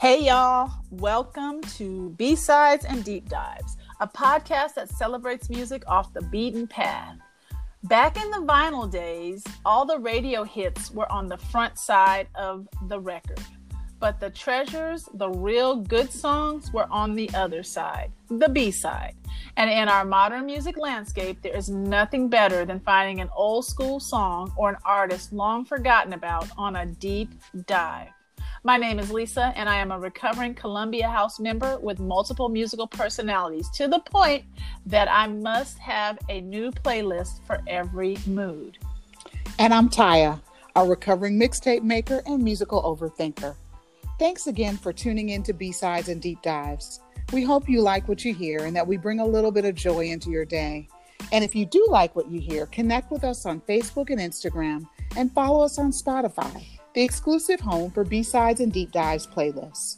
Hey, y'all. Welcome to B Sides and Deep Dives, a podcast that celebrates music off the beaten path. Back in the vinyl days, all the radio hits were on the front side of the record, but the treasures, the real good songs, were on the other side, the B side. And in our modern music landscape, there is nothing better than finding an old school song or an artist long forgotten about on a deep dive. My name is Lisa, and I am a recovering Columbia House member with multiple musical personalities to the point that I must have a new playlist for every mood. And I'm Taya, a recovering mixtape maker and musical overthinker. Thanks again for tuning in to B-Sides and Deep Dives. We hope you like what you hear and that we bring a little bit of joy into your day. And if you do like what you hear, connect with us on Facebook and Instagram and follow us on Spotify the exclusive home for B-Sides and Deep Dives playlists.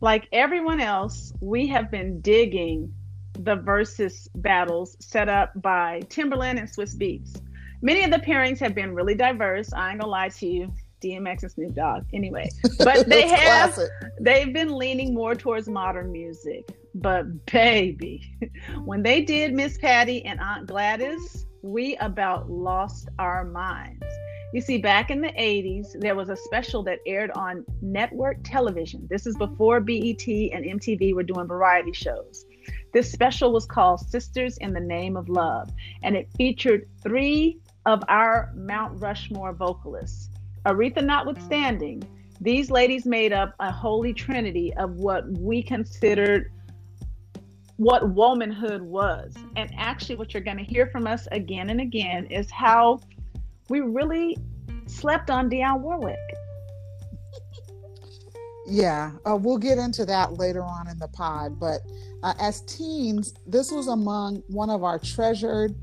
Like everyone else, we have been digging the Verzuz battles set up by Timbaland and Swizz Beatz. Many of the pairings have been really diverse. I ain't gonna lie to you. DMX and Snoop Dogg. Anyway, but they have classic. they've been leaning more towards modern music. But baby, when they did Miss Patti and Aunt Gladys, we about lost our minds. You see, back in the 80s, there was a special that aired on network television. This is before BET and MTV were doing variety shows. This special was called Sisters in the Name of Love, and it featured three of our Mount Rushmore vocalists Aretha notwithstanding, these ladies made up a holy trinity of what we considered what womanhood was. And actually, what you're going to hear from us again and again is how we really slept on Dionne Warwick. Yeah, uh, we'll get into that later on in the pod. But uh, as teens, this was among one of our treasured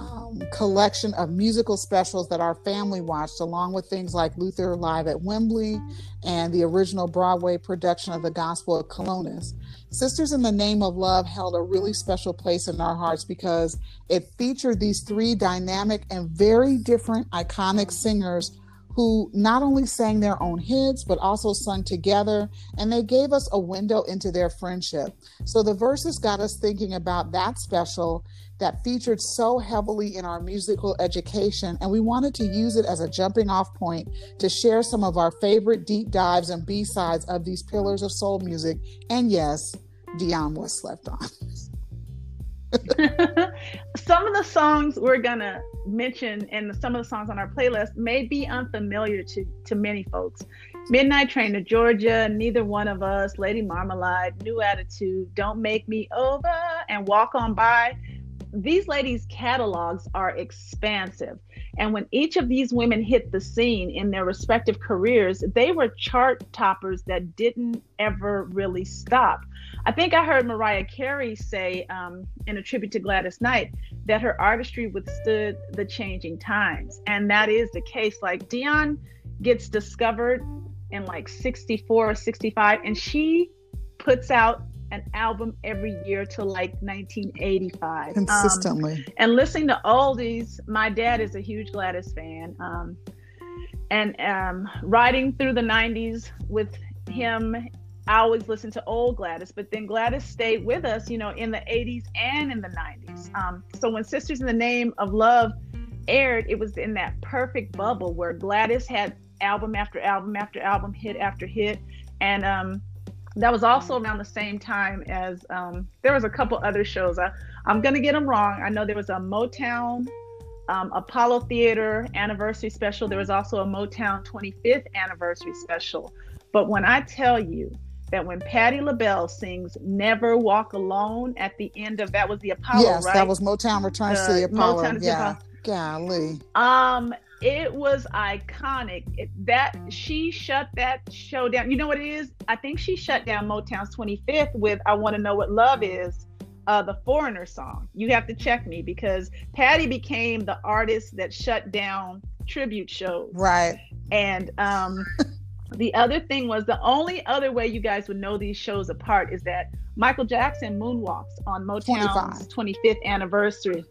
um, collection of musical specials that our family watched, along with things like Luther Live at Wembley and the original Broadway production of The Gospel of Colonus. Sisters in the Name of Love held a really special place in our hearts because it featured these three dynamic and very different iconic singers who not only sang their own hits, but also sung together, and they gave us a window into their friendship. So the Verzuz got us thinking about that special that featured so heavily in our musical education, and we wanted to use it as a jumping off point to share some of our favorite deep dives and B sides of these pillars of soul music. And yes, Dionne was slept on. some of the songs we're gonna mention and some of the songs on our playlist may be unfamiliar to to many folks. Midnight Train to Georgia, Neither One of Us, Lady Marmalade, New Attitude, Don't Make Me Over, and Walk On By. These ladies' catalogs are expansive. And when each of these women hit the scene in their respective careers, they were chart toppers that didn't ever really stop. I think I heard Mariah Carey say um, in a tribute to Gladys Knight that her artistry withstood the changing times. And that is the case. Like Dionne gets discovered in like 64 or 65, and she puts out an album every year till like 1985 consistently um, and listening to all these my dad is a huge gladys fan um, and um, riding through the 90s with him I always listened to old Gladys, but then Gladys stayed with us, you know, in the 80s and in the 90s. Um, so when Sisters in the Name of Love aired, it was in that perfect bubble where Gladys had album after album after album, hit after hit. And um, that was also around the same time as um, there was a couple other shows. I, I'm going to get them wrong. I know there was a Motown um, Apollo Theater anniversary special. There was also a Motown 25th anniversary special. But when I tell you, that when Patti LaBelle sings "Never Walk Alone" at the end of that was the Apollo, yes, right? that was Motown Returns the, to the Apollo. Motown yeah, the Apollo. golly. Um, it was iconic. It, that she shut that show down. You know what it is? I think she shut down Motown's 25th with "I Want to Know What Love Is." Uh, the Foreigner song. You have to check me because Patti became the artist that shut down tribute shows. Right. And um, The other thing was the only other way you guys would know these shows apart is that Michael Jackson moonwalks on Motown's 25. 25th anniversary.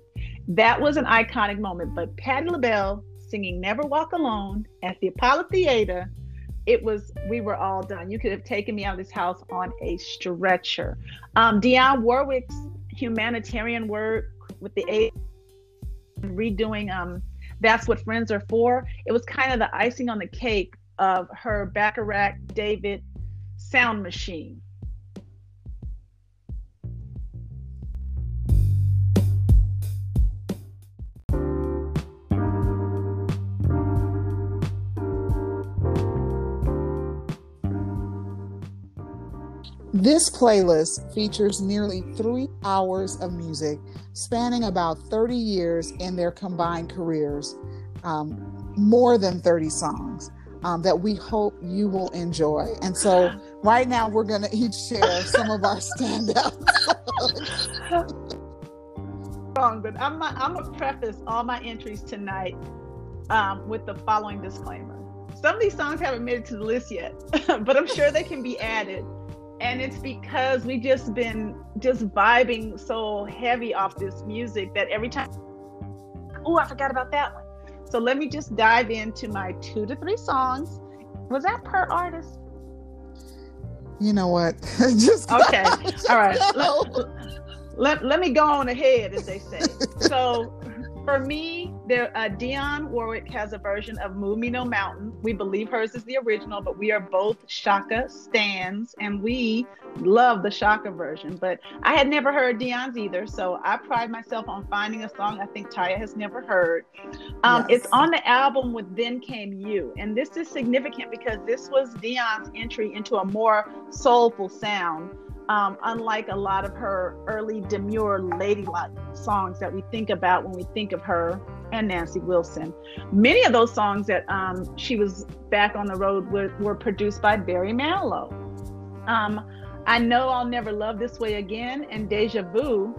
That was an iconic moment. But Patti LaBelle singing Never Walk Alone at the Apollo Theater, it was, we were all done. You could have taken me out of this house on a stretcher. Um, Dionne Warwick's humanitarian work with the aid, redoing um, That's What Friends Are For, it was kind of the icing on the cake of her Bacharach David sound machine. This playlist features nearly three hours of music spanning about 30 years in their combined careers, um, more than 30 songs um, that we hope you will enjoy. And so, right now, we're going to each share some of our standouts. Wrong, but I'm, I'm going to preface all my entries tonight um, with the following disclaimer. Some of these songs haven't made it to the list yet, but I'm sure they can be added. And it's because we just been just vibing so heavy off this music that every time, oh, I forgot about that one so let me just dive into my two to three songs. Was that per artist? You know what? just okay. All right. Let, let, let me go on ahead, as they say. So for me, there uh, Dionne Warwick has a version of "Move Me No Mountain." We believe hers is the original, but we are both Chaka stands, and we love the Chaka version. But I had never heard Dionne's either, so I pride myself on finding a song I think Taya has never heard. Um, yes. It's on the album with "Then Came You," and this is significant because this was Dionne's entry into a more soulful sound um, unlike a lot of her early demure ladylike songs that we think about when we think of her and Nancy Wilson. Many of those songs that um, she was back on the road were, were produced by Barry Manilow. Um, I know I'll never love this way again and Deja Vu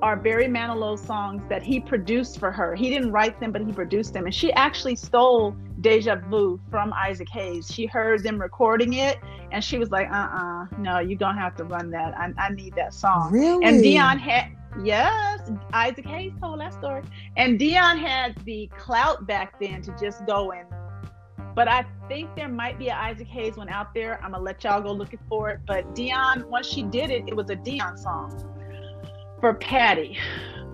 are Barry Manilow songs that he produced for her. He didn't write them, but he produced them. And she actually stole Deja Vu from Isaac Hayes. She heard them recording it and she was like, uh uh no, you're going to have to run that. I, I need that song. Really? And Dionne had, yes, Isaac Hayes told that story. And Dionne had the clout back then to just go and but I think there might be an Isaac Hayes one out there. I'm gonna let y'all go looking for it. But Dionne, once she did it, it was a Dionne song for Patti.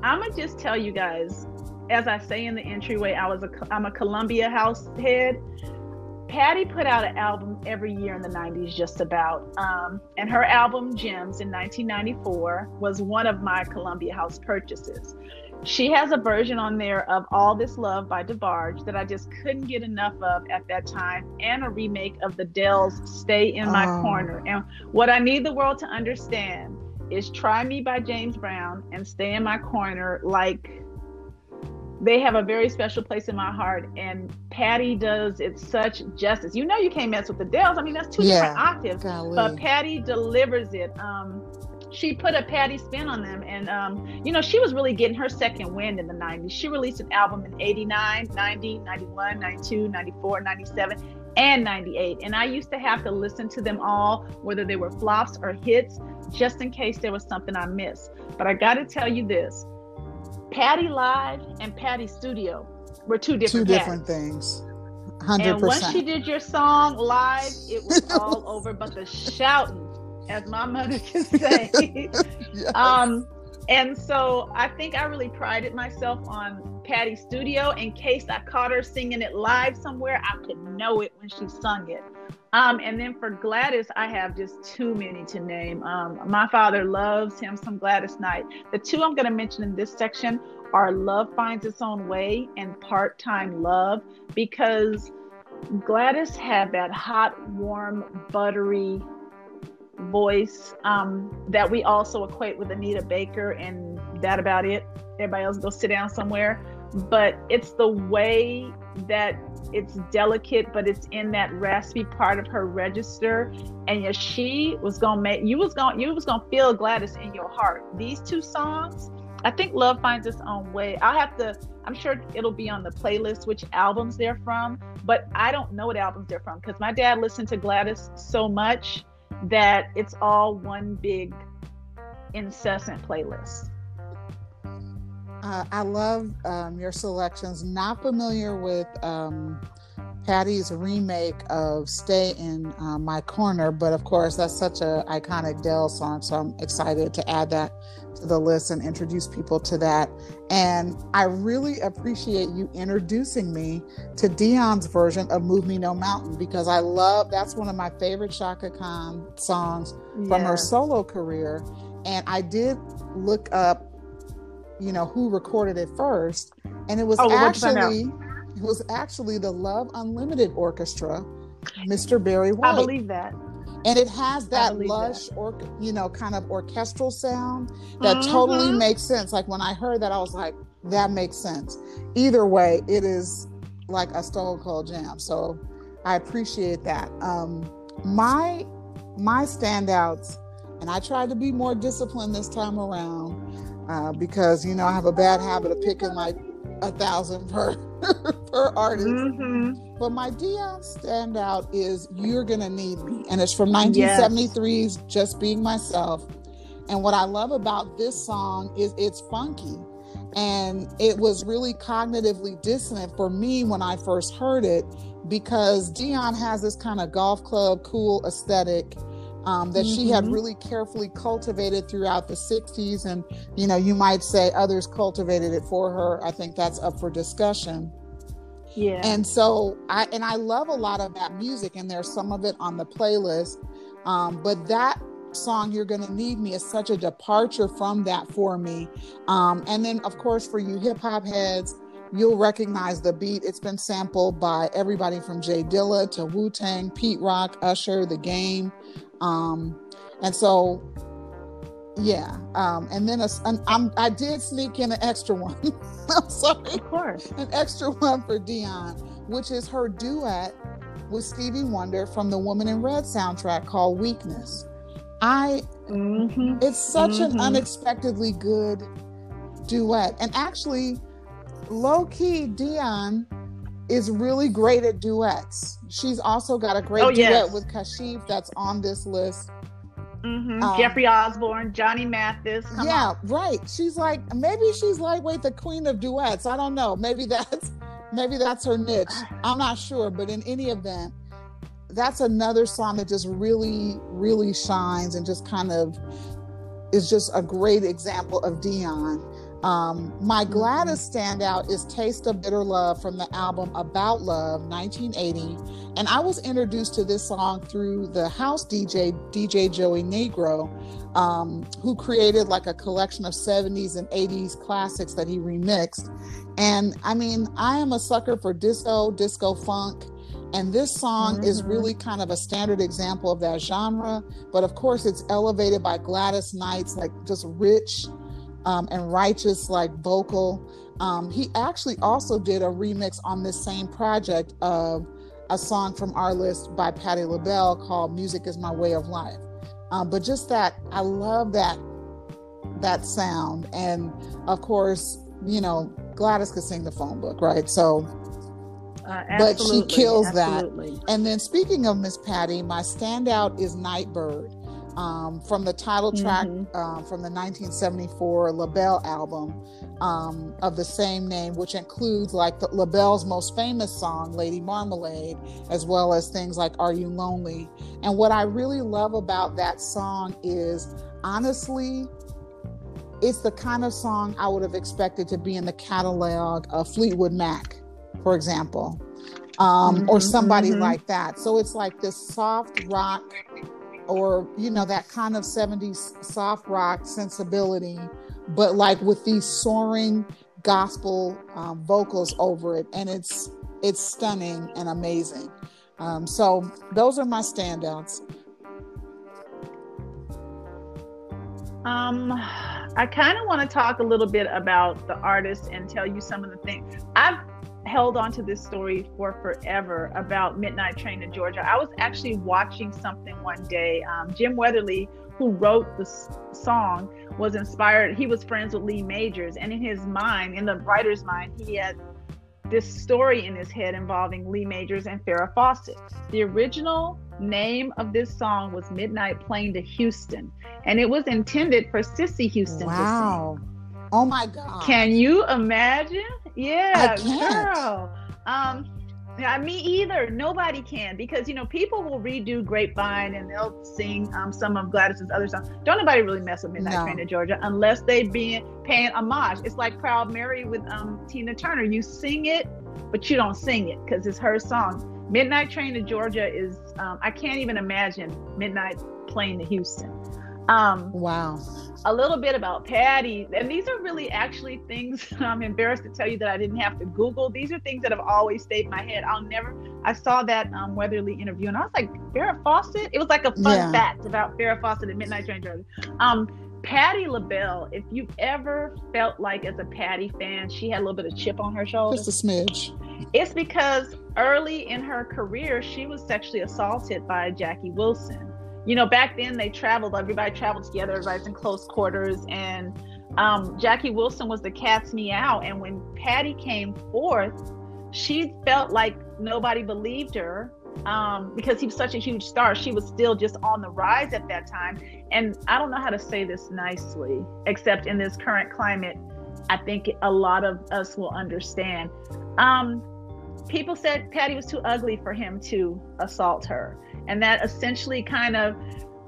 I'm gonna just tell you guys, as I say in the entryway, I was a I'm a Columbia house head. Patti put out an album every year in the 90s, just about. Um, and her album, Gems, in 1994, was one of my Columbia House purchases. She has a version on there of All This Love by DeBarge that I just couldn't get enough of at that time, and a remake of the Dells' Stay in My oh. Corner. And what I need the world to understand is Try Me by James Brown and Stay in My Corner. Like they have a very special place in my heart. And Patti does it such justice. You know, you can't mess with the Dells. I mean, that's two yeah, different octaves, golly. but Patti delivers it. Um, she put a Patti spin on them. And, um, you know, she was really getting her second wind in the 90s. She released an album in 89, 90, 91, 92, 94, 97 and 98. And I used to have to listen to them all, whether they were flops or hits, just in case there was something I missed. But I got to tell you this Patti Live and Patti Studio were two different Two different things. 100%. And once she did your song live, it was all over. But the shouting, as my mother can say, yes. um, and so I think I really prided myself on Patti Studio in case I caught her singing it live somewhere, I could know it when she sung it. Um, and then for Gladys, I have just too many to name. Um, my father loves him some Gladys Knight. The two I'm going to mention in this section are Love Finds Its Own Way and Part Time Love because Gladys had that hot, warm, buttery voice um, that we also equate with Anita Baker, and that about it. Everybody else go sit down somewhere. But it's the way that it's delicate, but it's in that raspy part of her register. And yeah, she was gonna make you was gonna you was gonna feel Gladys in your heart. These two songs, I think Love Finds Its Own Way. I'll have to, I'm sure it'll be on the playlist which albums they're from, but I don't know what albums they're from because my dad listened to Gladys so much that it's all one big incessant playlist. Uh, I love um, your selections. Not familiar with um, Patti's remake of "Stay in uh, My Corner," but of course that's such an iconic Del song, so I'm excited to add that to the list and introduce people to that. And I really appreciate you introducing me to Dionne's version of "Move Me No Mountain" because I love that's one of my favorite Chaka Khan songs yes. from her solo career. And I did look up you know who recorded it first. And it was oh, actually it was actually the love unlimited orchestra mr barry white. i believe that. And it has that lush that. or you know kind of orchestral sound that mm-hmm. totally makes sense. Like when i heard that i was like that makes sense. Either way it is like a stone cold jam. So i appreciate that. Um my my standouts and i tried to be more disciplined this time around uh, because you know I have a bad habit of picking like a thousand per per artist. Mm-hmm. But my Dionne standout is "You're Gonna Need Me," and it's from 1973's yes. "Just Being Myself." And what I love about this song is it's funky, and it was really cognitively dissonant for me when I first heard it because Dionne has this kind of golf club cool aesthetic um, that mm-hmm. she had mm-hmm. really carefully cultivated throughout the 60s. And, you know, you might say others cultivated it for her. I think that's up for discussion. Yeah. And so I, and I love a lot of that music, and there's some of it on the playlist. Um, but that song you're gonna need me is such a departure from that for me um, and then of course for you hip-hop heads you'll recognize the beat it's been sampled by everybody from J Dilla to wu-tang pete rock usher the game um, and so, yeah. Um, and then a, an, I'm, I did sneak in an extra one. I'm sorry. Of course. An extra one for Dionne, which is her duet with Stevie Wonder from the Woman in Red soundtrack called Weakness. I, mm-hmm. it's such mm-hmm. an unexpectedly good duet. And actually, low key, Dionne is really great at duets. She's also got a great oh, duet yes. with Kashif that's on this list. Mm-hmm. Um, Jeffrey Osborne, Johnny Mathis. yeah, on. right. She's like maybe she's lightweight, the queen of duets. I don't know. Maybe that's maybe that's her niche. I'm not sure, but in any event, that's another song that just really, really shines and just kind of is just a great example of Dionne. Um, my. Gladys standout is Taste of Bitter Love from the album About Love 1980. And I was introduced to this song through the house DJ, DJ Joey Negro, um, who created like a collection of 70s and 80s classics that he remixed. And I mean, I am a sucker for disco, disco funk. And this song mm-hmm. is really kind of a standard example of that genre. But of course, it's elevated by Gladys Knight's like just rich um, and righteous like vocal. Um, he actually also did a remix on this same project of a song from our list by Patti LaBelle called "Music Is My Way of Life." Um, but just that, I love that that sound, and of course, you know, Gladys could sing the phone book, right? So uh, but she kills absolutely. that. And then speaking of Miss Patti, my standout is Nightbird um, from the title track mm-hmm. uh, from the 1974 LaBelle album um, of the same name, which includes like the, LaBelle's most famous song, Lady Marmalade, as well as things like Are You Lonely? And what I really love about that song is honestly, it's the kind of song I would have expected to be in the catalog of Fleetwood Mac, for example, um, mm-hmm, or somebody mm-hmm. like that. So it's like this soft rock or you know that kind of 70s soft rock sensibility but like with these soaring gospel um, vocals over it and it's it's stunning and amazing. Um, so those are my standouts. Um i kind of want to talk a little bit about the artist and tell you some of the things i've held on to this story for forever about Midnight Train to Georgia. I was actually watching something one day. Um, Jim Weatherly who wrote the song was inspired. He was friends with Lee Majors, and in his mind, in the writer's mind, he had this story in his head involving Lee Majors and Farrah Fawcett. The original name of this song was Midnight Plane to Houston, and it was intended for Cissy Houston wow. To sing. Oh my God. Can you imagine? Yeah, girl. Um, yeah, me either. Nobody can because you know people will redo Grapevine and they'll sing um, some of Gladys's other songs. Don't nobody really mess with Midnight no. Train to Georgia unless they be paying homage. It's like Proud Mary with um, Tina Turner. You sing it, but you don't sing it because it's her song. Midnight Train to Georgia is um, I can't even imagine Midnight playing to Houston. Um, wow. A little bit about Patti, and these are really actually things I'm embarrassed to tell you that I didn't have to Google. These are things that have always stayed in my head. I'll never. I saw that um, Weatherly interview, and I was like, Farrah Fawcett. It was like a fun yeah. fact about Farrah Fawcett and Midnight Train Georgia. Um, Patti LaBelle, if you've ever felt like as a Patty fan, she had a little bit of chip on her shoulder. Just a smidge. It's because early in her career, she was sexually assaulted by Jackie Wilson you know, back then they traveled, everybody traveled together, everybody's in close quarters. And um, Jackie Wilson was the cat's meow. And when Patti came forth, she felt like nobody believed her um, because he was such a huge star. She was still just on the rise at that time. And I don't know how to say this nicely, except in this current climate, I think a lot of us will understand. Um, people said Patti was too ugly for him to assault her and that essentially kind of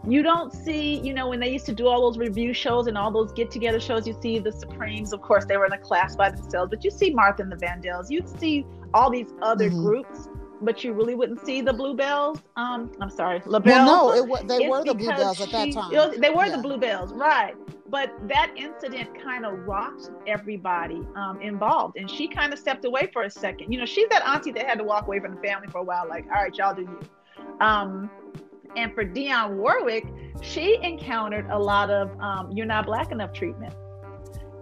you don't see, you know, when they used to do all those revue shows and all those get together shows, you see the Supremes, of course, they were in a class by themselves, but you see Martha and the Vandellas, you'd see all these other mm-hmm. groups, but you really wouldn't see the Bluebelles. Um, I'm sorry, LaBelle. Well, no, it, they it's were the Bluebelles at that time. Was, they were yeah. the Bluebelles, right. But that incident kind of rocked everybody um, involved. And she kind of stepped away for a second. You know, she's that auntie that had to walk away from the family for a while, like, all right, y'all do you. Um, and for Dionne Warwick, she encountered a lot of um, you're not black enough treatment.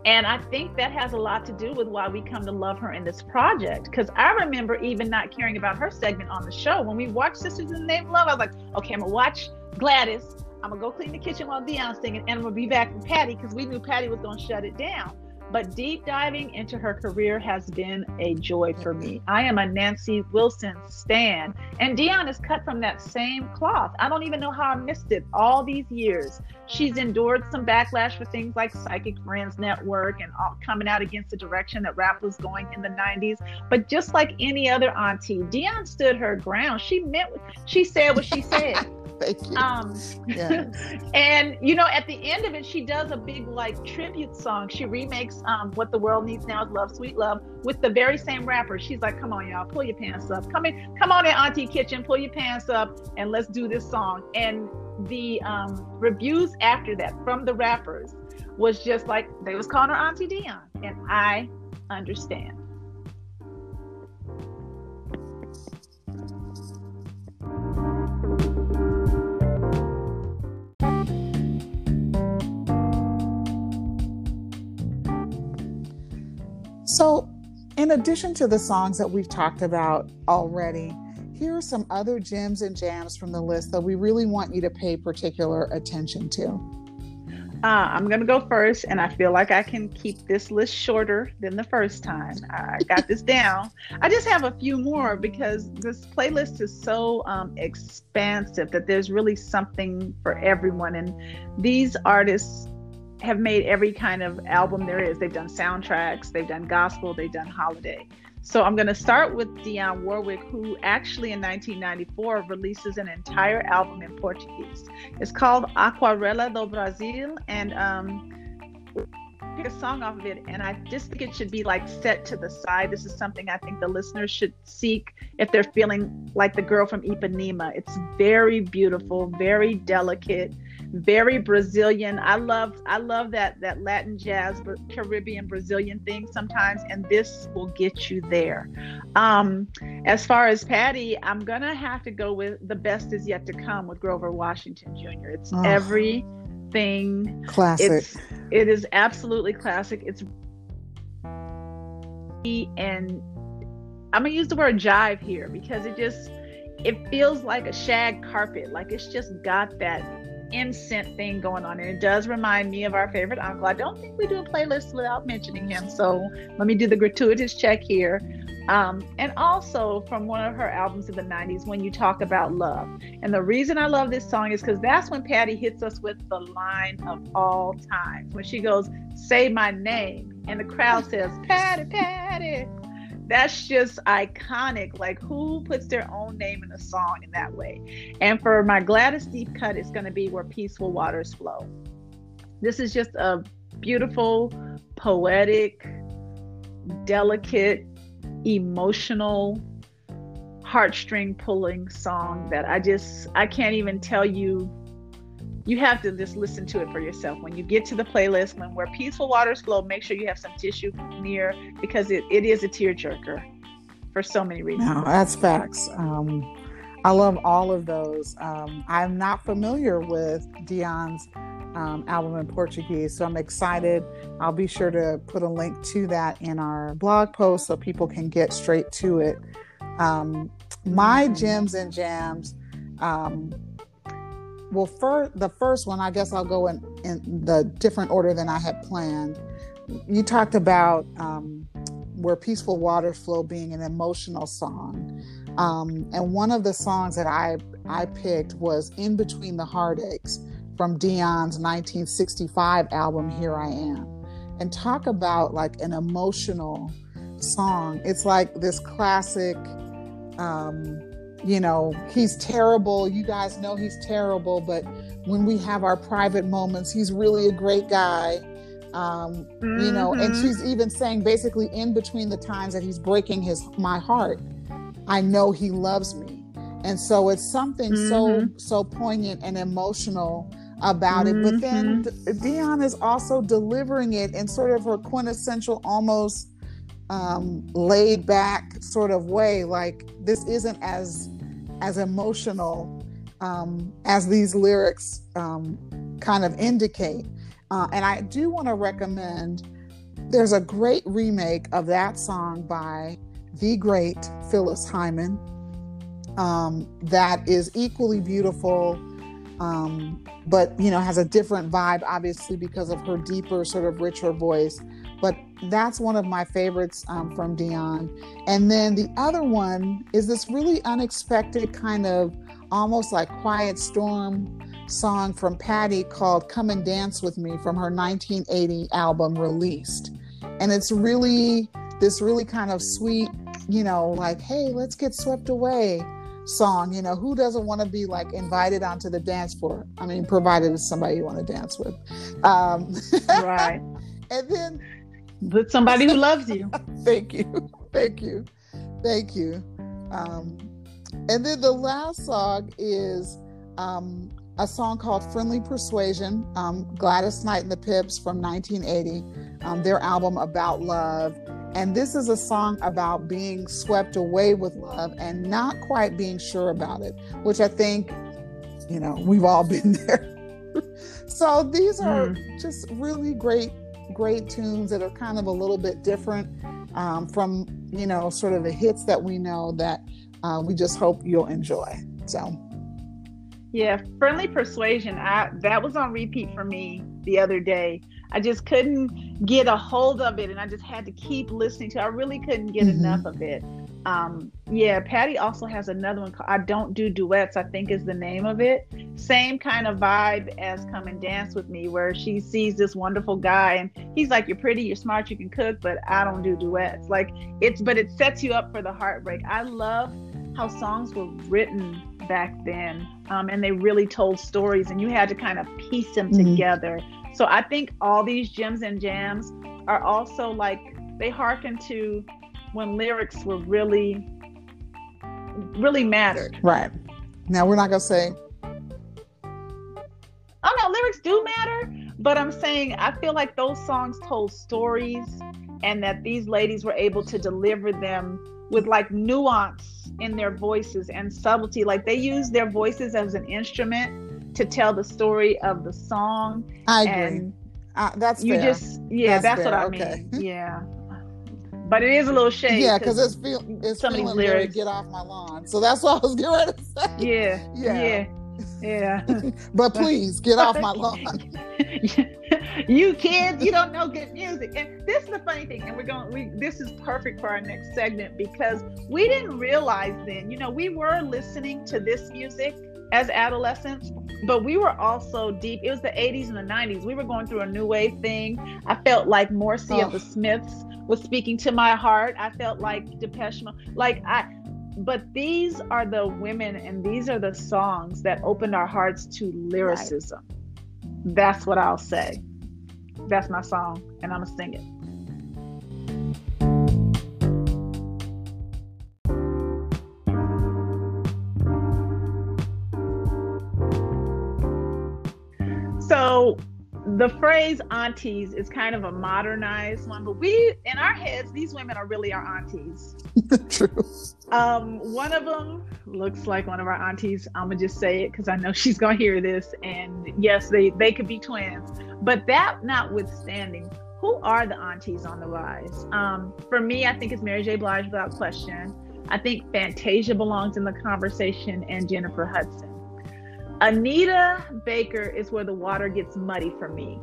And I think that has a lot to do with why we come to love her in this project. Because I remember even not caring about her segment on the show. When we watched Sisters in the Name of Love, I was like, okay, I'm going to watch Gladys. I'm going to go clean the kitchen while Dionne's singing. And I'm going to be back with Patti because we knew Patti was going to shut it down. But deep diving into her career has been a joy for me. I am a Nancy Wilson stan, and Dionne is cut from that same cloth. I don't even know how I missed it all these years. She's endured some backlash for things like Psychic Friends Network and all, coming out against the direction that rap was going in the 90s. But just like any other auntie, Dionne stood her ground. She meant, she said what she said. Thank you. Um, yes. and you know, at the end of it, she does a big like tribute song. She remakes um, "What the World Needs Now Is Love, Sweet Love" with the very same rapper. She's like, "Come on, y'all, pull your pants up. Come in, come on in, Auntie Kitchen, pull your pants up, and let's do this song." And the um, reviews after that from the rappers was just like they was calling her Auntie Dionne, and I understand. So, in addition to the songs that we've talked about already, here are some other gems and jams from the list that we really want you to pay particular attention to. Uh, I'm going to go first, and I feel like I can keep this list shorter than the first time. I got this down. I just have a few more because this playlist is so um, expansive that there's really something for everyone. And these artists have made every kind of album there is. They've done soundtracks, they've done gospel, they've done holiday. So I'm going to start with Dionne Warwick, who actually in 1994 releases an entire album in Portuguese. It's called Aquarela do Brasil, and um, pick a song off of it, and I just think it should be like set to the side. This is something I think the listeners should seek if they're feeling like the girl from Ipanema. It's very beautiful, very delicate very Brazilian. I love I love that that Latin jazz, Caribbean Brazilian thing sometimes, and this will get you there. Um, as far as Patti, I'm gonna have to go with the best is yet to come with Grover Washington Jr. It's oh, everything classic. It's, it is absolutely classic. It's and I'm gonna use the word jive here because it just it feels like a shag carpet. Like it's just got that incense thing going on. And it does remind me of our favorite uncle. I don't think we do a playlist without mentioning him. So let me do the gratuitous check here. Um, and also from one of her albums in the 90s, When You Talk About Love. And the reason I love this song is because that's when Patti hits us with the line of all times. When she goes, Say my name. And the crowd says, Patty, Patti that's just iconic. Like, who puts their own name in a song in that way? And for my Gladys deep cut, it's going to be Where Peaceful Waters Flow. This is just a beautiful, poetic, delicate, emotional, heartstring pulling song that I just, I can't even tell you you have to just listen to it for yourself. When you get to the playlist, when where peaceful waters flow, make sure you have some tissue near because it, it is a tearjerker for so many reasons. No, that's facts. Um, I love all of those. Um, I'm not familiar with Dionne's um, album in Portuguese, so I'm excited. I'll be sure to put a link to that in our blog post so people can get straight to it. Um, my gems and jams. Um, well, for the first one, I guess I'll go in, in the different order than I had planned. You talked about um, where peaceful water flow being an emotional song, um, and one of the songs that I I picked was "In Between the Heartaches" from Dionne's 1965 album "Here I Am," and talk about like an emotional song. It's like this classic. Um, you know, he's terrible. You guys know he's terrible, but when we have our private moments, he's really a great guy. Um, mm-hmm. You know, and mm-hmm. she's even saying basically in between the times that he's breaking his my heart, I know he loves me. And so it's something mm-hmm. so so poignant and emotional about it. But then mm-hmm. Dionne is also delivering it in sort of her quintessential, almost um, laid back sort of way. Like this isn't as as emotional um, as these lyrics um, kind of indicate. Uh, and I do want to recommend there's a great remake of that song by the great Phyllis Hyman um, that is equally beautiful, um, but you know has a different vibe, obviously because of her deeper, sort of richer voice. But that's one of my favorites um, from Dionne. And then the other one is this really unexpected kind of almost like Quiet Storm song from Patti called Come and Dance with Me from her 1980 album Released. And it's really this really kind of sweet, you know, like, hey, let's get swept away song. You know, who doesn't want to be like invited onto the dance floor? I mean, provided it's somebody you want to dance with. Um, right. and then with somebody who loves you. Thank you. Thank you. Thank you. Um, and then the last song is um, a song called Friendly Persuasion, um, Gladys Knight and the Pips from 1980, um, their album about love. And this is a song about being swept away with love and not quite being sure about it, which I think, you know, we've all been there. so these are mm. just really great great tunes that are kind of a little bit different um, from you know sort of the hits that we know that uh, we just hope you'll enjoy so yeah friendly persuasion i that was on repeat for me the other day i just couldn't get a hold of it and i just had to keep listening to it. i really couldn't get mm-hmm. enough of it um, yeah, Patti also has another one called I Don't Do Duets, I think is the name of it. Same kind of vibe as Come and Dance with Me, where she sees this wonderful guy and he's like, You're pretty, you're smart, you can cook, but I don't do duets. Like it's, but it sets you up for the heartbreak. I love how songs were written back then um, and they really told stories and you had to kind of piece them mm-hmm. together. So I think all these gems and jams are also like, they hearken to when lyrics were really really mattered. Right. Now we're not gonna say Oh no, lyrics do matter, but I'm saying I feel like those songs told stories and that these ladies were able to deliver them with like nuance in their voices and subtlety. Like they use their voices as an instrument to tell the story of the song. I agree. And uh, that's you fair. just yeah, that's, that's what I okay. mean. Yeah but it is a little shady. Yeah, because it's feel it's feeling lyrics. get off my lawn. So that's what I was getting ready to say. Yeah, yeah, yeah. Yeah. but please get off my lawn. you kids, you don't know good music. And this is the funny thing, and we're going we this is perfect for our next segment because we didn't realize then, you know, we were listening to this music as adolescents, but we were also deep. It was the 80s and the 90s. We were going through a new wave thing. I felt like Morrissey oh. of the Smiths was speaking to my heart. I felt like Depeche Mode. Like I but these are the women and these are the songs that opened our hearts to lyricism. Right. That's what I'll say. That's my song, and I'm gonna sing it. The phrase aunties is kind of a modernized one, but we, in our heads, these women are really our aunties. True. Um, one of them looks like one of our aunties. I'm gonna just say it because I know she's gonna hear this. And yes, they they could be twins. But that notwithstanding, who are the aunties on the rise? Um, for me, I think it's Mary J. Blige without question. I think Fantasia belongs in the conversation and Jennifer Hudson. Anita Baker is where the water gets muddy for me.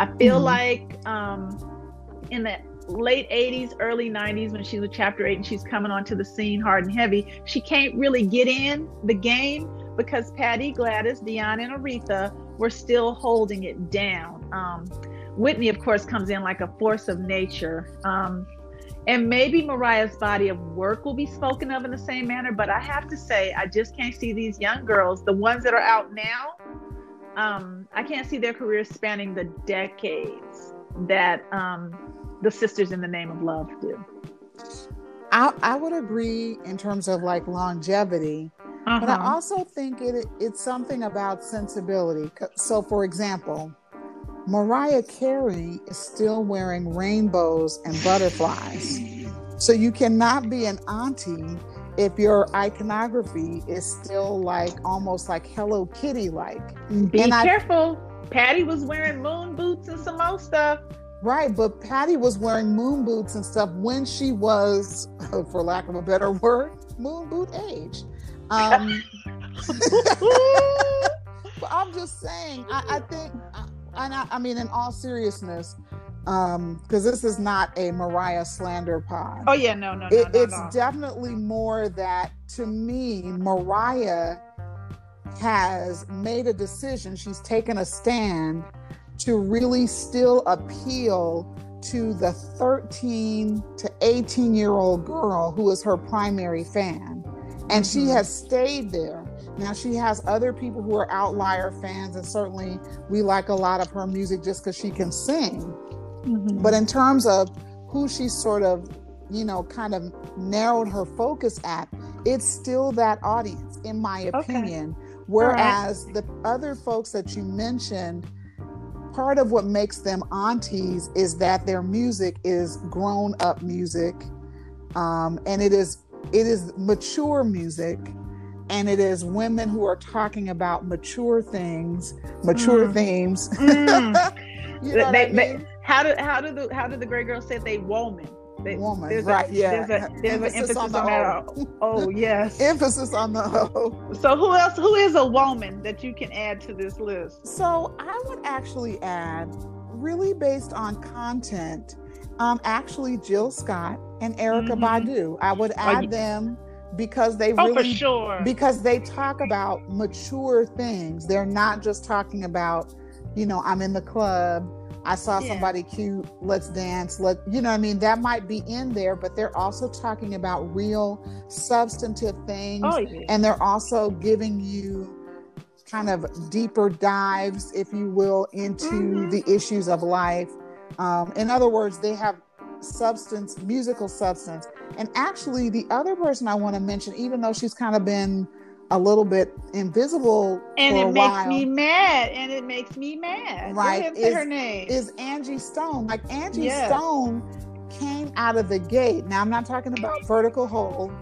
I feel mm-hmm. like um, in the late 80s, early 90s, when she was chapter eight and she's coming onto the scene hard and heavy, she can't really get in the game because Patti, Gladys, Dionne, and Aretha were still holding it down. Um, Whitney, of course, comes in like a force of nature. Um, and maybe Mariah's body of work will be spoken of in the same manner, but I have to say, I just can't see these young girls, the ones that are out now, um, I can't see their careers spanning the decades that um, the Sisters in the Name of Love do. I, I would agree in terms of like longevity, uh-huh. but I uh-huh. also think it it's something about sensibility. So, for example, Mariah Carey is still wearing rainbows and butterflies. So you cannot be an auntie if your iconography is still like almost like Hello Kitty like. Be and careful. I, Patti was wearing moon boots and some more stuff. Right, but Patti was wearing moon boots and stuff when she was, for lack of a better word, moon boot age. Um, but I'm just saying, I, I think and I, I mean, in all seriousness, because um, this is not a Mariah slander pod. Oh yeah, no, no, no. It, it's no. definitely more that to me, Mariah has made a decision. She's taken a stand to really still appeal to the 13 to 18 year old girl who is her primary fan. And mm-hmm. she has stayed there. Now, she has other people who are outlier fans, and certainly we like a lot of her music just because she can sing. Mm-hmm. But in terms of who she sort of, you know, kind of narrowed her focus at, it's still that audience, in my opinion. Okay. Whereas right. the other folks that you mentioned, part of what makes them aunties is that their music is grown up music um, and it is it is mature music and it is women who are talking about mature things, mature mm. themes. Mm. you know they, I mean? they, how do how do the how do the great girls say they woman? They, woman, there's right? A, yeah, there's, a, there's emphasis an emphasis on, the on that. Oh yes, emphasis on the O. So who else? Who is a woman that you can add to this list? So I would actually add, really based on content, um, actually Jill Scott and Erykah mm-hmm. Badu. I would add yeah. them because they oh, really sure. because they talk about mature things. They're not just talking about, you know, I'm in the club, I saw yeah. somebody cute, let's dance, let you know I mean that might be in there, but they're also talking about real substantive things oh, yeah. and they're also giving you kind of deeper dives, if you will, into mm-hmm. the issues of life. Um, in other words, they have substance, musical substance. And actually, the other person I want to mention, even though she's kind of been a little bit invisible and it makes while, me mad and it makes me mad. Right is, her name. is angie stone. Like angie yes. stone came out of the gate. Now i'm not talking about Vertical Hold.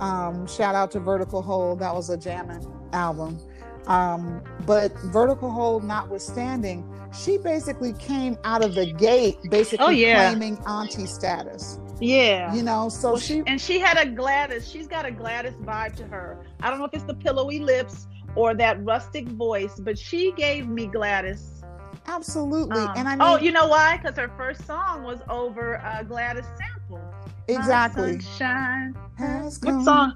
Um, shout out to Vertical Hold. That was a jamming album. Um, but Vertical Hold notwithstanding she basically came out of the gate basically oh, yeah. claiming auntie status. Yeah. You know, so well, she and she had a Gladys, she's got a Gladys vibe to her. I don't know if it's the pillowy lips or that rustic voice, but she gave me Gladys. Absolutely. Um, and I oh, you know why? Because her first song was over uh, Gladys sample. Exactly. sunshine. Has What come. song?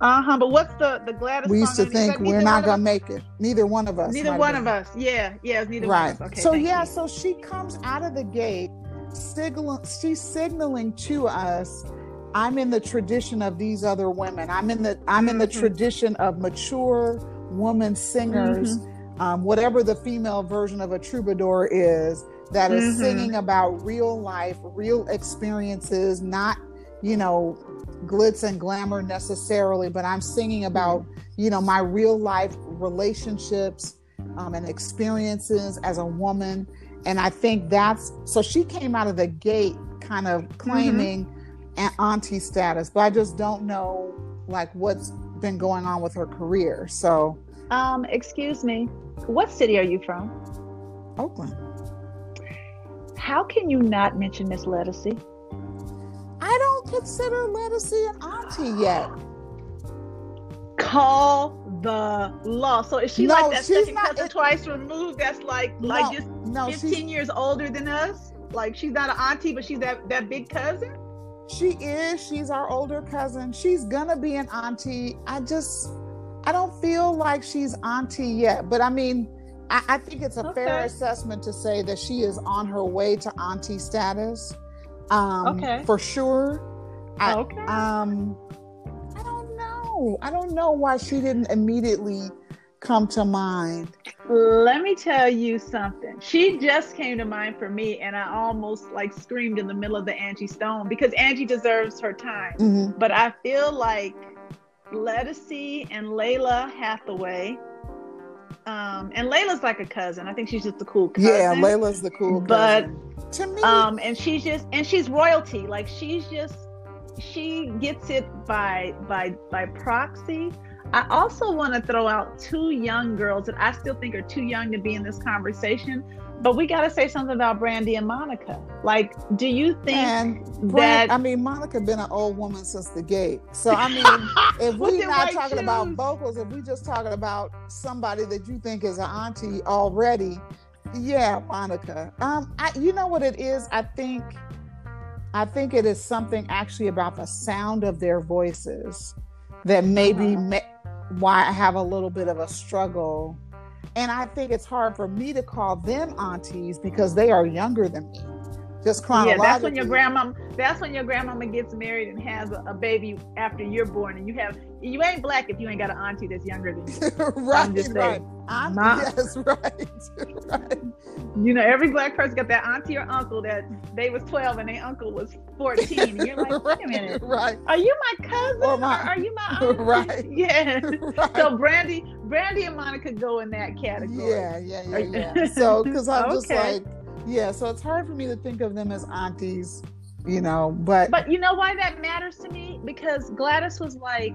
Uh huh. But what's the the Gladys? We used to think we're not gonna make it. Neither one of us. Neither one of us. Yeah, yeah, neither right one of us. Okay. so yeah you. so she comes out of the gate signal she's signaling to us i'm in the tradition of these other women i'm in the i'm in the Mhm. tradition of mature woman singers Mm-hmm. um, whatever the female version of a troubadour is that is Mhm. singing about real life real experiences not you know glitz and glamour necessarily but i'm singing about you know my real life relationships um, and experiences as a woman. And I think that's so she came out of the gate kind of claiming an auntie status, but I just don't know like what's been going on with her career. So, Um, excuse me. What city are you from? Oakland. How can you not mention Miss Ledisi? I don't consider Ledisi an auntie yet. Call the law. So is she No, like that she's second not- cousin it- twice removed? That's like like just no, 15 years older than us. Like she's not an auntie, but she's that that big cousin. she is. She's our older cousin. She's gonna be an auntie. I just, I don't feel like she's auntie yet. But I mean, I, I think it's a fair assessment to say that she is on her way to auntie status. Um, Okay. for sure. I, okay. Um, know. I don't know why she didn't immediately come to mind. Let me tell you something. She just came to mind for me, and I almost like screamed in the middle of the Angie Stone because Angie deserves her time. Mhm. But I feel like Ledisi and Lalah Hathaway. Um, and Lalah's like a cousin. I think she's just a cool cousin. Yeah, Lalah's the cool But, to me, um, and she's just and she's royalty. Like she's just she gets it by by by proxy. I also want to throw out two young girls that I still think are too young to be in this conversation. But we got to say something about Brandy and Monica. Like, do you think and that? I mean, Monica been an old woman since the gate. So I mean, if we in not talking about vocals, if we're just talking about somebody that you think is an auntie already, yeah, Monica. Um, I, you know what it is? I think, I think it is something actually about the sound of their voices that maybe Uh-huh. why I have a little bit of a struggle. And I think it's hard for me to call them aunties because they are younger than me. Just yeah, chronologically. that's when your grandma. That's when your grandmama gets married and has a, a baby after you're born, and you have. You ain't black if you ain't got an auntie that's younger than you. right, I'm just saying. I'm, My- yes, right, right. You know, every black person got that auntie or uncle that they was 12 and their uncle was 14. You're like, wait a minute. right, Are you my cousin? Or Or, my- are you my auntie? Right. Yeah. right. So Brandy, Brandy and Monica go in that category. yeah, yeah, yeah, yeah. So, because I'm just like, yeah. So it's hard for me to think of them as aunties, you know. But, But you know why that matters to me? Because Gladys was like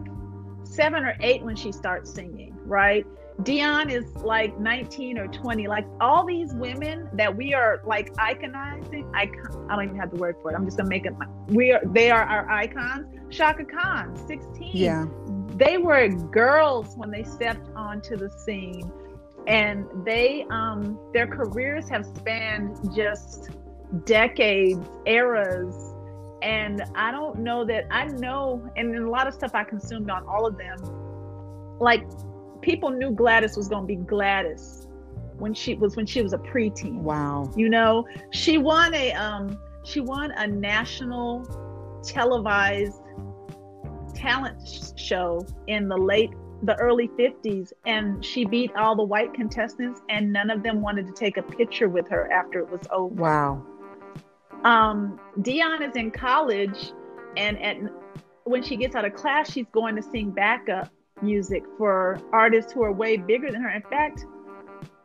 seven or eight when she starts singing, right? Dionne is like 19 or 20. Like all these women that we are like iconizing, icon, I don't even have the word for it. I'm just gonna make it. We are. They are our icons. Chaka Khan, 16. yeah, They were girls when they stepped onto the scene, and they um their careers have spanned just decades, eras, and I don't know that I know, and a lot of stuff I consumed on all of them, like people knew Gladys was gonna be Gladys when she was when she was a preteen. wow, You know, she won a um she won a national televised talent show in the late the early 50s and she beat all the white contestants and none of them wanted to take a picture with her after it was over. wow, Um Dionne is in college and at when she gets out of class she's going to sing backup music for artists who are way bigger than her. In fact,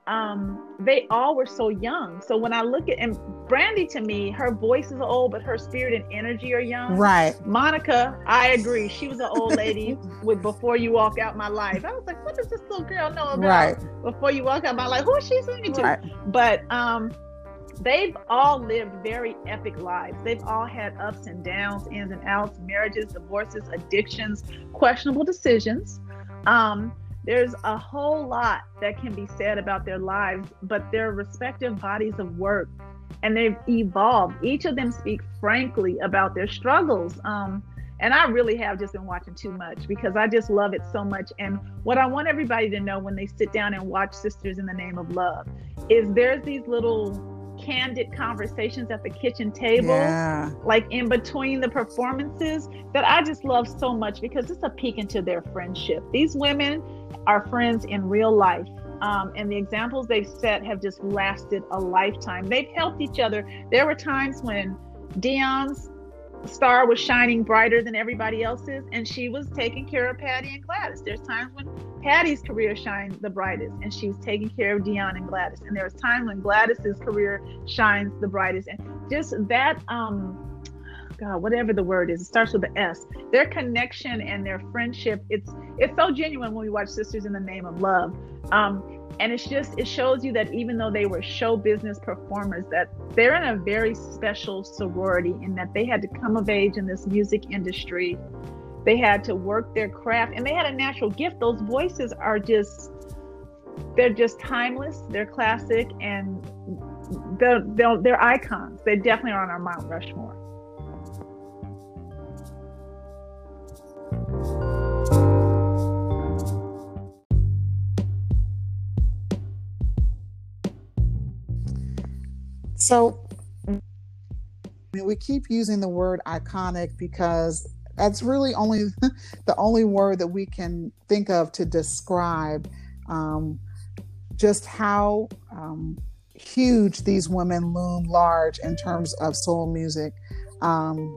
um, they all were so young. So when I look at and Brandy to me, her voice is old, but her spirit and energy are young. right, Monica, I agree. She was an old lady with Before You Walk Out My Life. I was like, what does this little girl know about right, Before You Walk Out My Life? Who is she singing to? right. But um, they've all lived very epic lives. They've all had ups and downs, ins and outs, marriages, divorces, addictions, questionable decisions. Um, there's a whole lot that can be said about their lives, but their respective bodies of work and they've evolved. Each of them speak frankly about their struggles. Um, and I really have just been watching too much because I just love it so much. And what I want everybody to know when they sit down and watch Sisters in the Name of Love is there's these little candid conversations at the kitchen table, yeah. like in between the performances, that I just love so much because it's a peek into their friendship. These women are friends in real life. Um, and the examples they've set have just lasted a lifetime. They've helped each other. There were times when Dionne's star was shining brighter than everybody else's, and she was taking care of Patti and Gladys. There's times when Patti's career shined the brightest, and she was taking care of Dionne and Gladys. And there was times when Gladys's career shines the brightest, and just that. Um, God, whatever the word is, it starts with the S. Their connection and their friendship, it's it's so genuine when we watch Sisters in the Name of Love. Um, and it's just it shows you that even though they were show business performers that they're in a very special sorority in that they had to come of age in this music industry they had to work their craft and they had a natural gift. Those voices are just they're just timeless they're classic and they're, they're, they're icons. They definitely are on our mount rushmore. So I mean, we keep using the word iconic because that's really only the only word that we can think of to describe um, just how um, huge these women loom large in terms of soul music, um,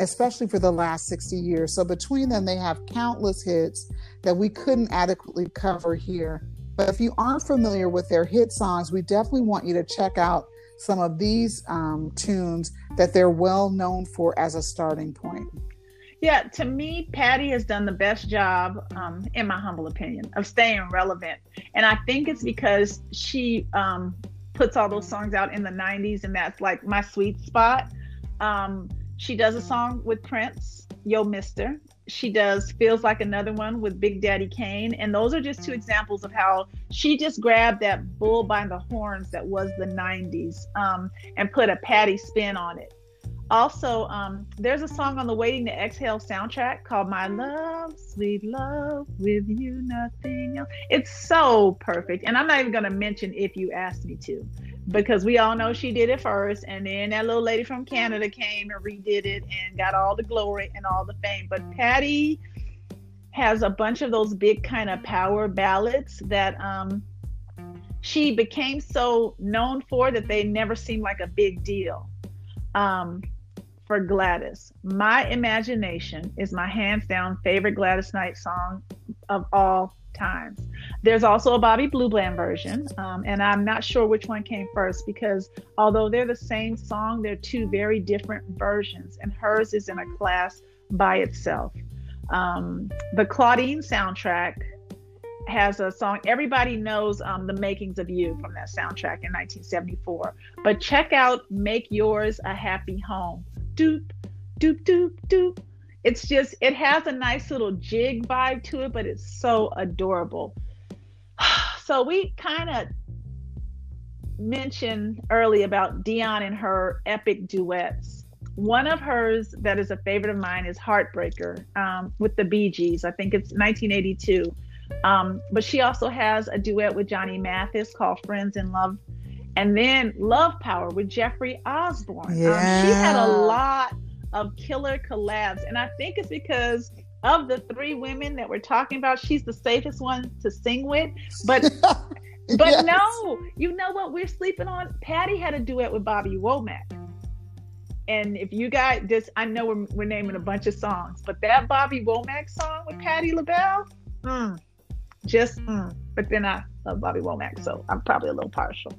especially for the last 60 years. So between them, they have countless hits that we couldn't adequately cover here. But if you aren't familiar with their hit songs, we definitely want you to check out some of these um, tunes that they're well known for as a starting point. Yeah, to me, Patti has done the best job, um, in my humble opinion, of staying relevant. And I think it's because she um, puts all those songs out in the 90s, and that's like my sweet spot. Um, she does a song with Prince, Yo Mister, she does feels like another one with big daddy kane. And those are just two examples of how she just grabbed that bull by the horns that was the 90s um, and put a Patti spin on it also um, there's a song on the waiting to exhale soundtrack called my love sweet love with you nothing else. It's so perfect and i'm not even going to mention if you asked me to because we all know she did it first and then that little lady from canada came and redid it and got all the glory and all the fame. But Patti has a bunch of those big kind of power ballads that um, she became so known for that they never seemed like a big deal. Um, for gladys my imagination is my hands down favorite gladys knight song of all times. There's also a Bobby Blue Bland version, um, and I'm not sure which one came first because although they're the same song, they're two very different versions, and hers is in a class by itself. Um, the Claudine soundtrack has a song everybody knows um, the makings of you from that soundtrack in 1974 but check out make yours a happy home doop doop doop doop. It's just it has a nice little jig vibe to it but it's so adorable. So we kind of mentioned early about dionne and her epic duets. One of hers that is a favorite of mine is heartbreaker um, with the bee gees. I think it's 1982 um, but she also has a duet with johnny mathis called friends in love and then love power with jeffrey osborne yeah. Um, she had a lot of killer collabs. And I think it's because of the three women that we're talking about, she's the safest one to sing with. But but yes. no, you know what we're sleeping on? Patti had a duet with Bobby Womack. And if you guys just, I know we're, we're naming a bunch of songs, but that Bobby Womack song with Patti LaBelle, mm, just, mm. but then I love Bobby Womack, so I'm probably a little partial.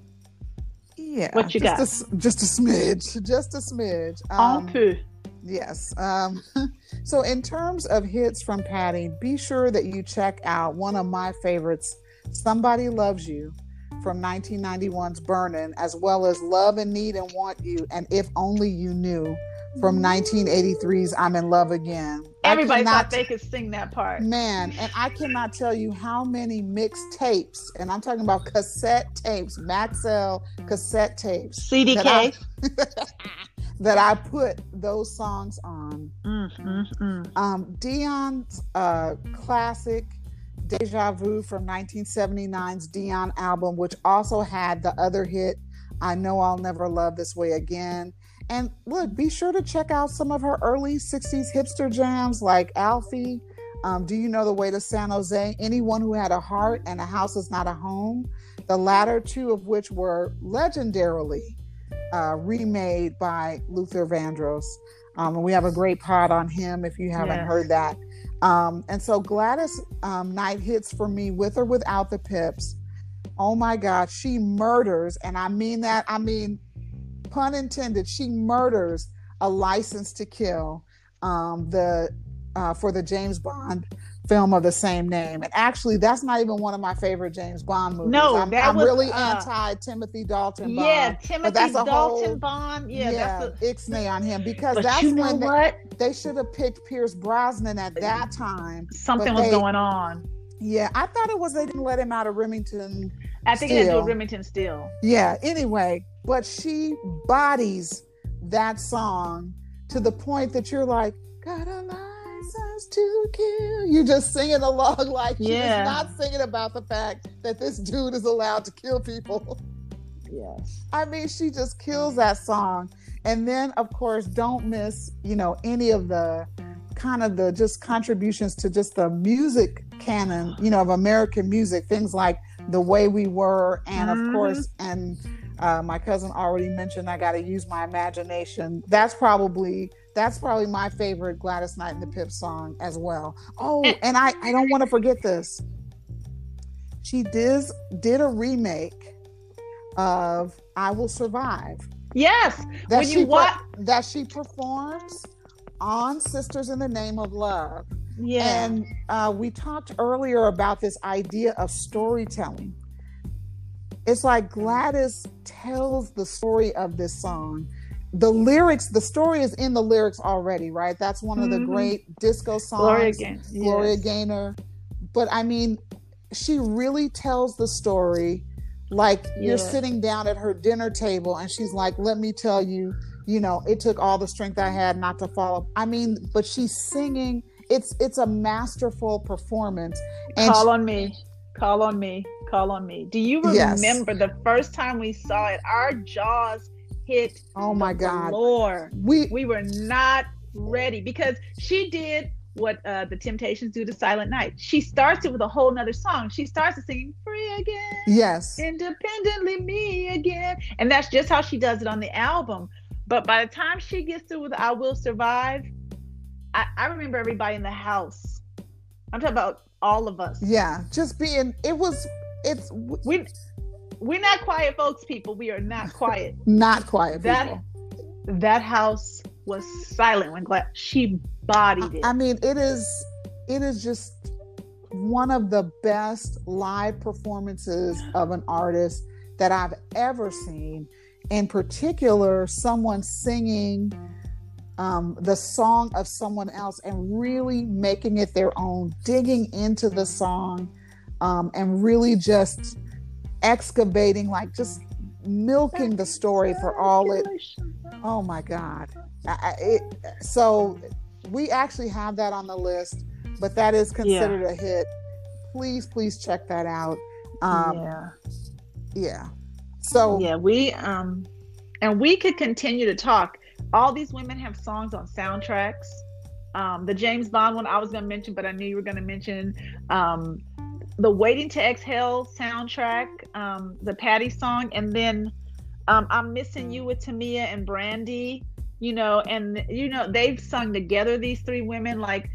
Yeah. What you just got? A, just a smidge. Just a smidge. Um, peu. Yes. Um, so, in terms of hits from Patti, be sure that you check out one of my favorites, Somebody Loves You from 1991's Burning, as well as Love and Need and Want You and If Only You Knew from 1983's I'm in Love Again. Everybody cannot, thought they could sing that part. Man, and I cannot tell you how many mixed tapes, and I'm talking about cassette tapes, Maxell cassette tapes. TDK. That I, that I put those songs on. Mm, mm, mm. Um, Dionne's uh, classic Deja Vu from 1979's Dionne album, which also had the other hit, I Know I'll Never Love This Way Again. And look, be sure to check out some of her early 60s hipster jams like Alfie. Um, Do You Know the Way to San Jose? Anyone Who Had a Heart and a House Is Not a Home. The latter two of which were legendarily uh, remade by Luther Vandross. Um, and we have a great pod on him if you haven't yes. heard that. Um, and so Gladys um, Knight hits for me with or without the pips. Oh my God, she murders, and I mean that, I mean, pun intended, she murders a license to kill um, the uh, for the James Bond film of the same name. And actually, that's not even one of my favorite James Bond movies. No, I'm, that I'm was, really uh, anti Timothy Dalton Bond. Yeah, Timothy Dalton whole, Bond. Yeah, yeah, that's a, ixnay on him because that's you know when what? They, they should have picked Pierce Brosnan at that time. Something was they, going on. Yeah, I thought it was they didn't let him out of Remington. I think still. they do Remington still. Yeah. Anyway, but she bodies that song to the point that you're like, got a license to kill. You're just singing along like yeah. she's not singing about the fact that this dude is allowed to kill people. Yes. I mean, she just kills that song. And then, of course, don't miss, you know, any of the kind of the just contributions to just the music canon, you know, of American music, things like The Way We Were, and of course, and uh, my cousin already mentioned I got to use my imagination. That's probably that's probably my favorite Gladys Knight and the Pips song as well. Oh, and I I don't want to forget this. She did did a remake of I Will Survive Yes. that when she you watch, that she performs on Sisters in the Name of Love. yeah. And uh, we talked earlier about this idea of storytelling. It's like Gladys tells the story of this song. The lyrics, the story is in the lyrics already, right? That's one of the Mhm. great disco songs. Gloria. Gloria yes. Gaynor. But I mean, she really tells the story like you're sitting down at her dinner table and she's like, let me tell you, you know, it took all the strength I had not to fall. I mean, but she's singing. It's it's a masterful performance. And Call on me. Call on me. Call on me. Do you Yes. remember the first time we saw it? Our jaws hit oh my the God. floor. We We were not ready because she did what uh, the Temptations do to Silent Night. She starts it with a whole nother song. She starts singing "Free Again." yes. independently me again. And that's just how she does it on the album. But by the time she gets through with I Will Survive, I, I remember everybody in the house. I'm talking about all of us. Yeah. Just being it was it's We we're not quiet folks, people. We are not quiet. not quiet that people. that house was silent when Glad she bodied it. I mean, it is it is just one of the best live performances of an artist that I've ever seen. In particular, someone singing um, the song of someone else and really making it their own, digging into the song, um, and really just excavating, like just milking the story for all it. Oh my God! I, it, so we actually have that on the list, but that is considered a hit. Please, please check that out. Um, yeah. yeah. So yeah we um and we could continue to talk. All these women have songs on soundtracks. Um the james bond one i was going to mention but i knew you were going to mention um the waiting to exhale soundtrack um the patti song and then um i'm missing you with tamia and brandy you know and you know they've sung together these three women like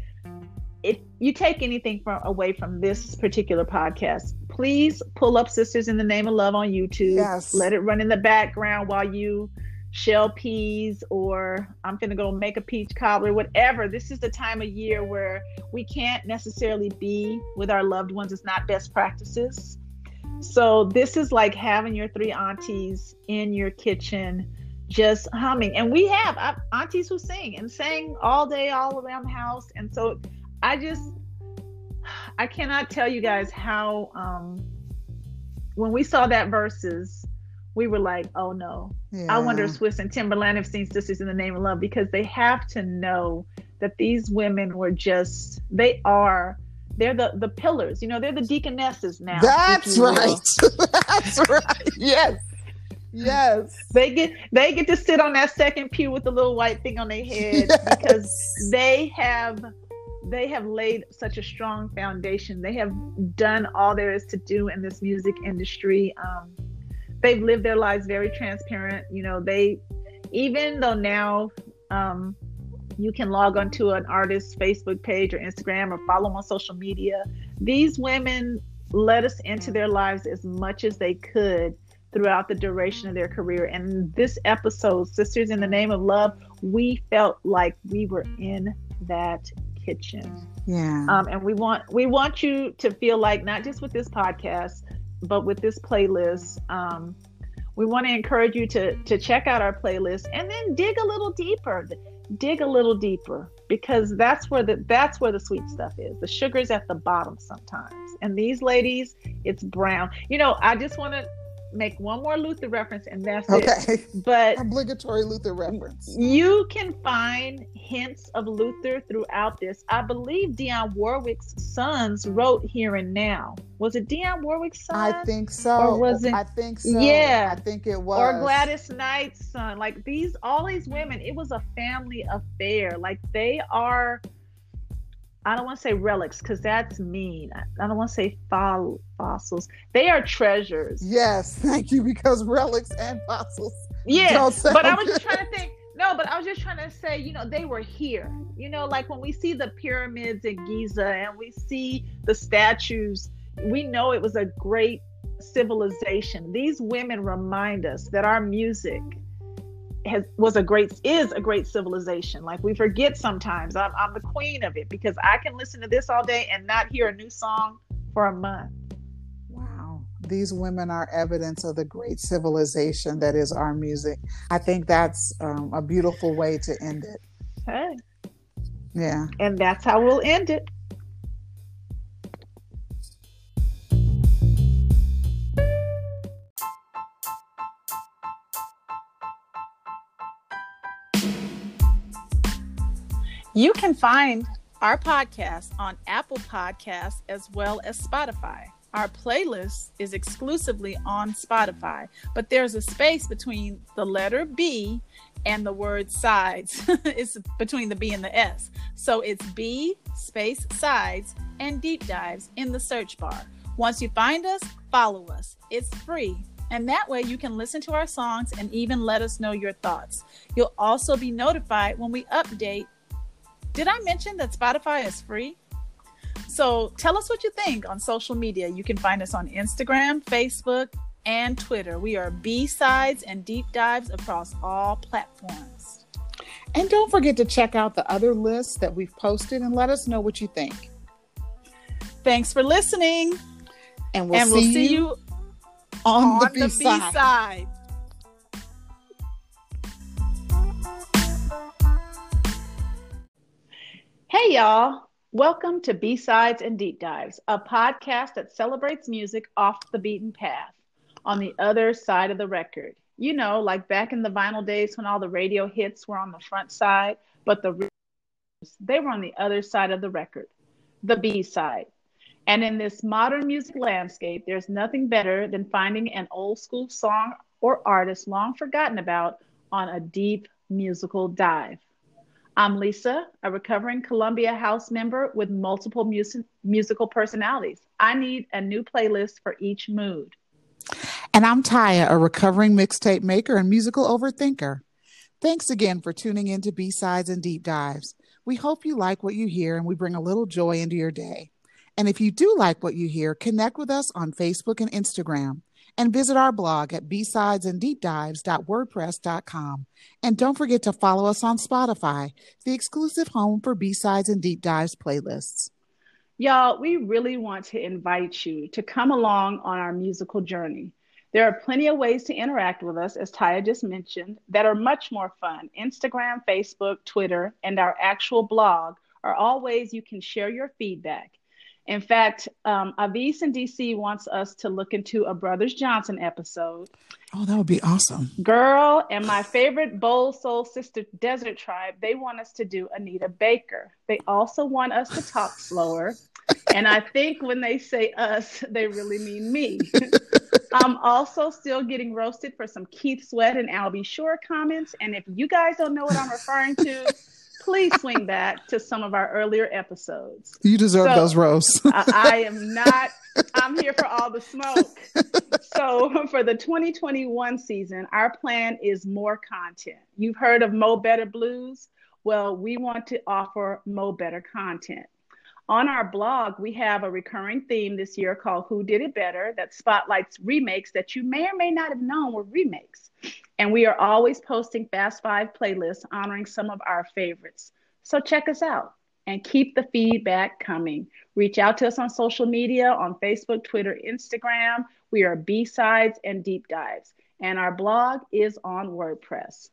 if you take anything from away from this particular podcast please pull up sisters in the name of love on youtube Yes. let it run in the background while you shell peas or i'm gonna go make a peach cobbler whatever this is the time of year where we can't necessarily be with our loved ones it's not best practices so this is like having your three aunties in your kitchen just humming. And we have aunties who sing and sang all day, all around the house. And so I just, I cannot tell you guys how, um, when we saw that Verzuz, we were like, oh no. Yeah. I wonder if Swizz and Timbaland have seen Sisters in the Name of Love because they have to know that these women were just, they are they're the the pillars you know they're the deaconesses now that's right that's right yes yes they get they get to sit on that second pew with the little white thing on their head yes. because they have they have laid such a strong foundation they have done all there is to do in this music industry um, they've lived their lives very transparent you know they even though now um, you can log onto an artist's Facebook page or Instagram or follow them on social media. These women let us into their lives as much as they could throughout the duration of their career. And this episode, Sisters in the Name of Love, we felt like we were in that kitchen. Yeah. Um, and we want we want you to feel like not just with this podcast, but with this playlist. Um, we want to encourage you to to check out our playlist and then dig a little deeper dig a little deeper because that's where the that's where the sweet stuff is. The sugar's at the bottom sometimes. And these ladies, it's brown. You know, I just want to make one more Luther reference and that's okay. it. But obligatory Luther reference. You can find hints of Luther throughout this. I believe Dionne Warwick's sons wrote Here and Now. Was it Dionne Warwick's son? I think so. Or was it? I think so. Yeah. I think it was. Or Gladys Knight's son. Like these, all these women, it was a family affair. Like they are I don't want to say relics because that's mean. I don't want to say fossils. They are treasures. Yes, thank you. Because relics and fossils. Yeah, but I was just trying to think. No, but I was just trying to say, you know, they were here. You know, like when we see the pyramids in Giza and we see the statues, we know it was a great civilization. These women remind us that our music has was a great is a great civilization. Like we forget sometimes. I'm I'm the queen of it because I can listen to this all day and not hear a new song for a month. Wow. These women are evidence of the great civilization that is our music. I think that's um, a beautiful way to end it. Hey. Yeah. And that's how we'll end it. You can find our podcast on Apple Podcasts as well as Spotify. Our playlist is exclusively on Spotify, but there's a space between the letter B and the word sides. it's between the B and the S. So it's B space sides and deep dives in the search bar. Once you find us, follow us. It's free. And that way you can listen to our songs and even let us know your thoughts. You'll also be notified when we update did I mention that Spotify is free? So tell us what you think on social media. You can find us on Instagram, Facebook, and Twitter. We are B sides and deep dives across all platforms. And don't forget to check out the other lists that we've posted and let us know what you think. Thanks for listening. And we'll, and see, we'll see, you on, on the B side. Hey, y'all. Welcome to B Sides and Deep Dives, a podcast that celebrates music off the beaten path on the other side of the record. You know, like back in the vinyl days when all the radio hits were on the front side, but the they were on the other side of the record, the B side. And in this modern music landscape, there's nothing better than finding an old school song or artist long forgotten about on a deep musical dive. I'm Lisa, a recovering Columbia House member with multiple music, musical personalities. I need a new playlist for each mood. And I'm Taya, a recovering mixtape maker and musical overthinker. Thanks again for tuning in to B-Sides and Deep Dives. We hope you like what you hear and we bring a little joy into your day. And if you do like what you hear, connect with us on Facebook and Instagram and visit our blog at bsidesanddeepdives.wordpress.com. And don't forget to follow us on Spotify, the exclusive home for B-Sides and Deep Dives playlists. Y'all, we really want to invite you to come along on our musical journey. There are plenty of ways to interact with us, as Taya just mentioned, that are much more fun. Instagram, Facebook, Twitter, and our actual blog are all ways you can share your feedback. In fact, um, Avis in DC wants us to look into a Brothers Johnson episode. Oh, that would be awesome. Girl, and my favorite Bold Soul Sister Desert Tribe, they want us to do Anita Baker. They also want us to talk slower. And I think when they say us, they really mean me. I'm also still getting roasted for some Keith Sweat and Al B. Sure comments. And if you guys don't know what I'm referring to, please swing back to some of our earlier episodes. You deserve so, those roasts. I, I am not, I'm here for all the smoke. So for the 2021 season, our plan is more content. You've heard of Mo Better Blues? Well, we want to offer Mo Better content. On our blog, we have a recurring theme this year called Who Did It Better that spotlights remakes that you may or may not have known were remakes. And we are always posting Fast Five playlists honoring some of our favorites. So check us out and keep the feedback coming. Reach out to us on social media on Facebook, Twitter, Instagram. We are B sides and deep dives. And our blog is on WordPress.